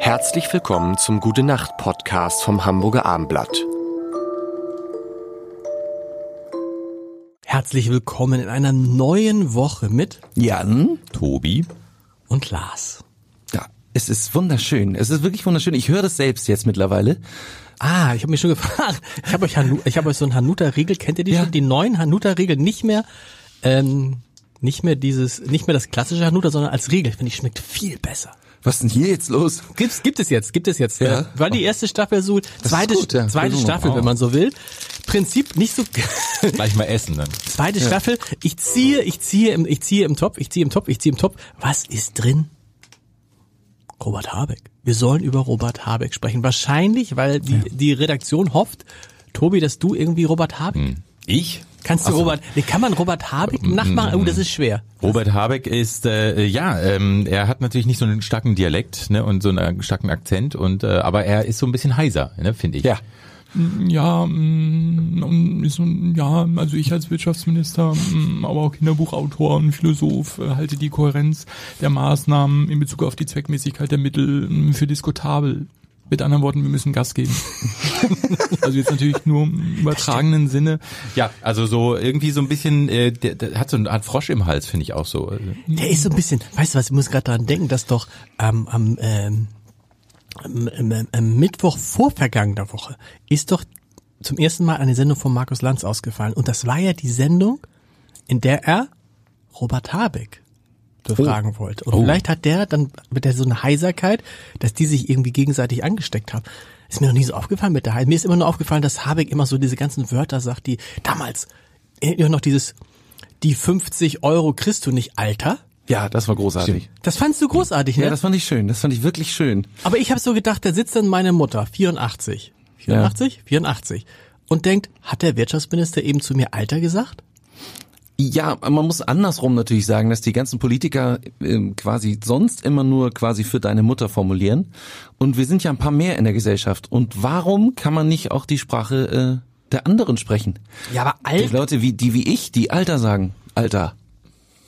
Herzlich willkommen zum Gute Nacht Podcast vom Hamburger Armblatt. Herzlich willkommen in einer neuen Woche mit Jan, Tobi. und Lars. ja, es ist wunderschön. Es ist wirklich wunderschön. Ich höre das selbst jetzt mittlerweile. Ah, ich habe mich schon gefragt. Ich habe euch, Hanu ich hab euch so ein Hanuta-Riegel, kennt ihr die Ja. schon? Die neuen Hanuta-Riegel, nicht mehr, ähm, nicht mehr dieses, nicht mehr das klassische Hanuta, sondern als Riegel. Finde ich, schmeckt viel besser. Was ist denn hier jetzt los? Gibt's, gibt es jetzt, gibt es jetzt. Ja. Äh, War die erste Staffel so, zweite, gut, ja. zweite. Staffel, wenn man so will. Prinzip nicht so, Gleich mal essen dann. zweite Staffel. Ich ziehe, ich ziehe im, ich ziehe im Topf, ich ziehe im Topf, ich ziehe im Topf. Was ist drin? Robert Habeck. Wir sollen über Robert Habeck sprechen. Wahrscheinlich, weil die, die Redaktion hofft, Tobi, dass du irgendwie Robert Habeck. Ich? Kannst du so. Robert, nee, kann man Robert Habeck nachmachen? Oh, das ist schwer. Robert Habeck ist äh, ja, ähm, er hat natürlich nicht so einen starken Dialekt ne, und so einen starken Akzent und äh, aber er ist so ein bisschen heiser, ne, finde ich. Ja. Ja, mm, so, ein- ja, also ich als Wirtschaftsminister, mm, aber auch Kinderbuchautor und Philosoph äh, halte die Kohärenz der Maßnahmen in Bezug auf die Zweckmäßigkeit der Mittel mm, für diskutabel. Mit anderen Worten, wir müssen Gas geben. also jetzt natürlich nur im übertragenen Sinne. Ja, also so irgendwie so ein bisschen, äh, der, der hat so eine Art Frosch im Hals, finde ich auch so. Der ist so ein bisschen, weißt du was, ich muss gerade daran denken, dass doch ähm, am, ähm, am, am, am Mittwoch vor vergangener Woche ist doch zum ersten Mal eine Sendung von Markus Lanz ausgefallen. Und das war ja die Sendung, in der er Robert Habeck befragen wollte. Und vielleicht hat der dann mit der so eine Heiserkeit, dass die sich irgendwie gegenseitig angesteckt haben. Ist mir noch nie so aufgefallen mit der Heiserkeit. Mir ist immer nur aufgefallen, dass Habeck immer so diese ganzen Wörter sagt, die damals, ihr noch dieses, die 50 Euro kriegst du nicht, Alter? Ja, das war großartig. Das fandst du großartig, ne? Ja, das fand ich schön. Das fand ich wirklich schön. Aber ich habe so gedacht, da sitzt dann meine Mutter, 84. 84? 84. Und denkt, hat der Wirtschaftsminister eben zu mir Alter gesagt? Ja, man muss andersrum natürlich sagen, dass die ganzen Politiker ähm, quasi sonst immer nur quasi für deine Mutter formulieren. Und wir sind ja ein paar mehr in der Gesellschaft. Und warum kann man nicht auch die Sprache äh, der anderen sprechen? Ja, aber Die alt. Leute wie die wie ich, die Alter sagen. Alter.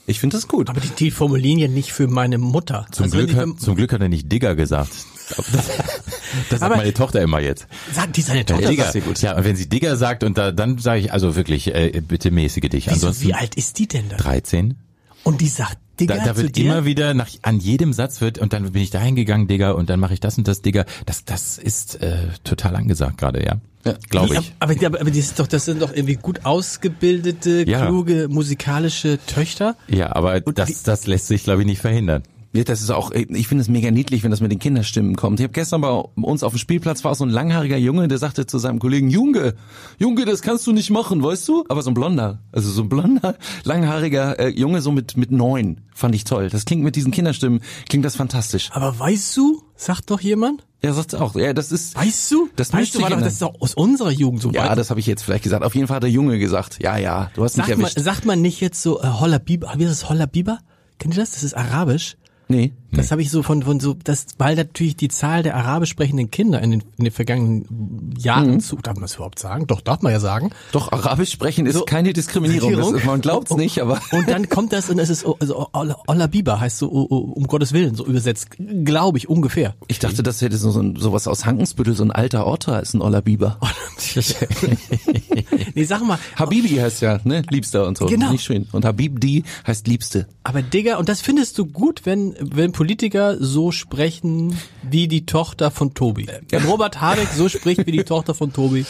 Ich finde das gut. Aber die, die formulieren ja nicht für meine Mutter. zum, Also Glück die hat, zum Glück hat er nicht Digger gesagt. Das, das sagt Aber- meine Tochter immer jetzt. sagt die seine Tochter. Digger. sagt sie gut. Ja, und wenn sie Digger sagt und da, dann sage ich also wirklich, äh, bitte mäßige dich. Wieso, Ansonsten wie alt ist die denn da? 13. Und die sagt, Digga, Da, da zu wird dir? immer wieder nach an jedem Satz wird und dann bin ich dahin gegangen, Digga, und dann mache ich das und das, Digga. Das das ist äh, total angesagt gerade, ja. Ja. Glaube ich. Aber, aber, aber das, ist doch, das sind doch irgendwie gut ausgebildete, Ja. kluge, musikalische Töchter. Ja, aber das das lässt sich glaube ich nicht verhindern. Ja, das ist auch, ich finde es mega niedlich, wenn das mit den Kinderstimmen kommt. Ich habe gestern bei uns auf dem Spielplatz war so ein langhaariger Junge, der sagte zu seinem Kollegen, Junge, Junge, das kannst du nicht machen, weißt du? Aber so ein blonder, also so ein blonder, langhaariger äh, Junge so mit mit neun, fand ich toll. Das klingt mit diesen Kinderstimmen, klingt das fantastisch. Aber weißt du, sagt doch jemand, Er sagt auch, ja, das ist, weißt du, Das weißt du, war doch, das ist doch aus unserer Jugend so ja, weit. das habe ich jetzt vielleicht gesagt. Auf jeden Fall hat der Junge gesagt, ja, ja, du hast mich Sagt man, erwischt. sagt man nicht jetzt so äh, Holla Biber, wie ist das Holla Biber? Kennt ihr das? Das ist arabisch. Nee. Das habe ich so von von so das weil natürlich die Zahl der arabisch sprechenden Kinder in den, in den vergangenen Jahren zu darf man das überhaupt sagen? Doch, darf man ja sagen. Doch, Arabisch sprechen ist So- keine Diskriminierung. Das ist, man glaubt's nicht, aber. Und dann kommt das und es ist also Olla, Olla Biber heißt so oh, oh, um Gottes Willen so übersetzt, glaube ich ungefähr. Ich dachte, das hätte so, so sowas aus Hankensbüttel, so ein alter Otter ist ein Oller Biber. Nee, sag mal, Habibi heißt ja, ne? Liebster und so. Genau. Nicht schön. Und Habibdi heißt Liebste. aber Digga, und das findest du gut, wenn wenn Politiker so sprechen wie die Tochter von Tobi. Wenn Robert Habeck so spricht wie die Tochter von Tobi.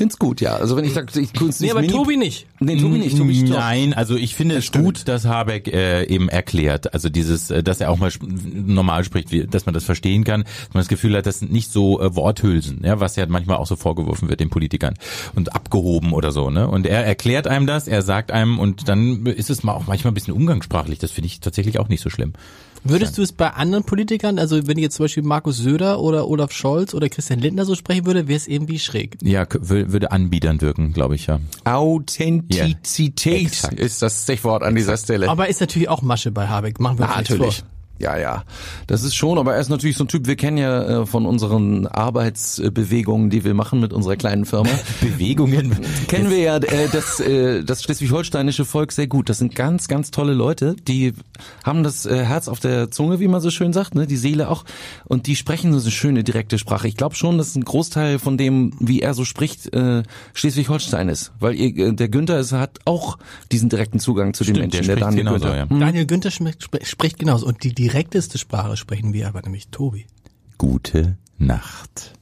Ich find's gut, ja. Also wenn ich sage, ich kunst Nee, aber Tobi nicht. Nee, Tobi nicht. Tobi ist. Nein, also ich finde es gut, dass Habeck äh, eben erklärt, also dieses, äh, dass er auch mal normal spricht, wie, dass man das verstehen kann, dass man das Gefühl hat, das sind nicht so äh, Worthülsen, ja, was ja manchmal auch so vorgeworfen wird den Politikern und abgehoben oder so, ne? Und er erklärt einem das, er sagt einem und dann ist es mal auch manchmal ein bisschen umgangssprachlich. Das finde ich tatsächlich auch nicht so schlimm. Würdest du es bei anderen Politikern, also wenn jetzt zum Beispiel Markus Söder oder Olaf Scholz oder Christian Lindner so sprechen würde, wäre es irgendwie schräg. Ja, würde anbiedern wirken, glaube ich ja. Authentizität Exakt. ist das Stichwort an dieser Stelle. Aber ist natürlich auch Masche bei Habeck, machen wir nichts Natürlich. vor. Ja, ja, das ist schon, aber er ist natürlich so ein Typ, wir kennen ja äh, von unseren Arbeitsbewegungen, die wir machen mit unserer kleinen Firma. Bewegungen. kennen wir ja äh, das, äh, das schleswig-holsteinische Volk sehr gut. Das sind ganz, ganz tolle Leute, die haben das äh, Herz auf der Zunge, wie man so schön sagt, ne? die Seele auch. Und die sprechen so eine schöne, direkte Sprache. Ich glaube schon, dass ein Großteil von dem, wie er so spricht, äh, Schleswig-Holstein ist. Weil ihr, äh, der Günther ist, hat auch diesen direkten Zugang zu den Stimmt, Menschen. der spricht Daniel genauso, Günther. ja. Daniel Günther schme- spre- spricht genauso. Und die direkteste Sprache sprechen wir aber nämlich Tobi. Gute Nacht.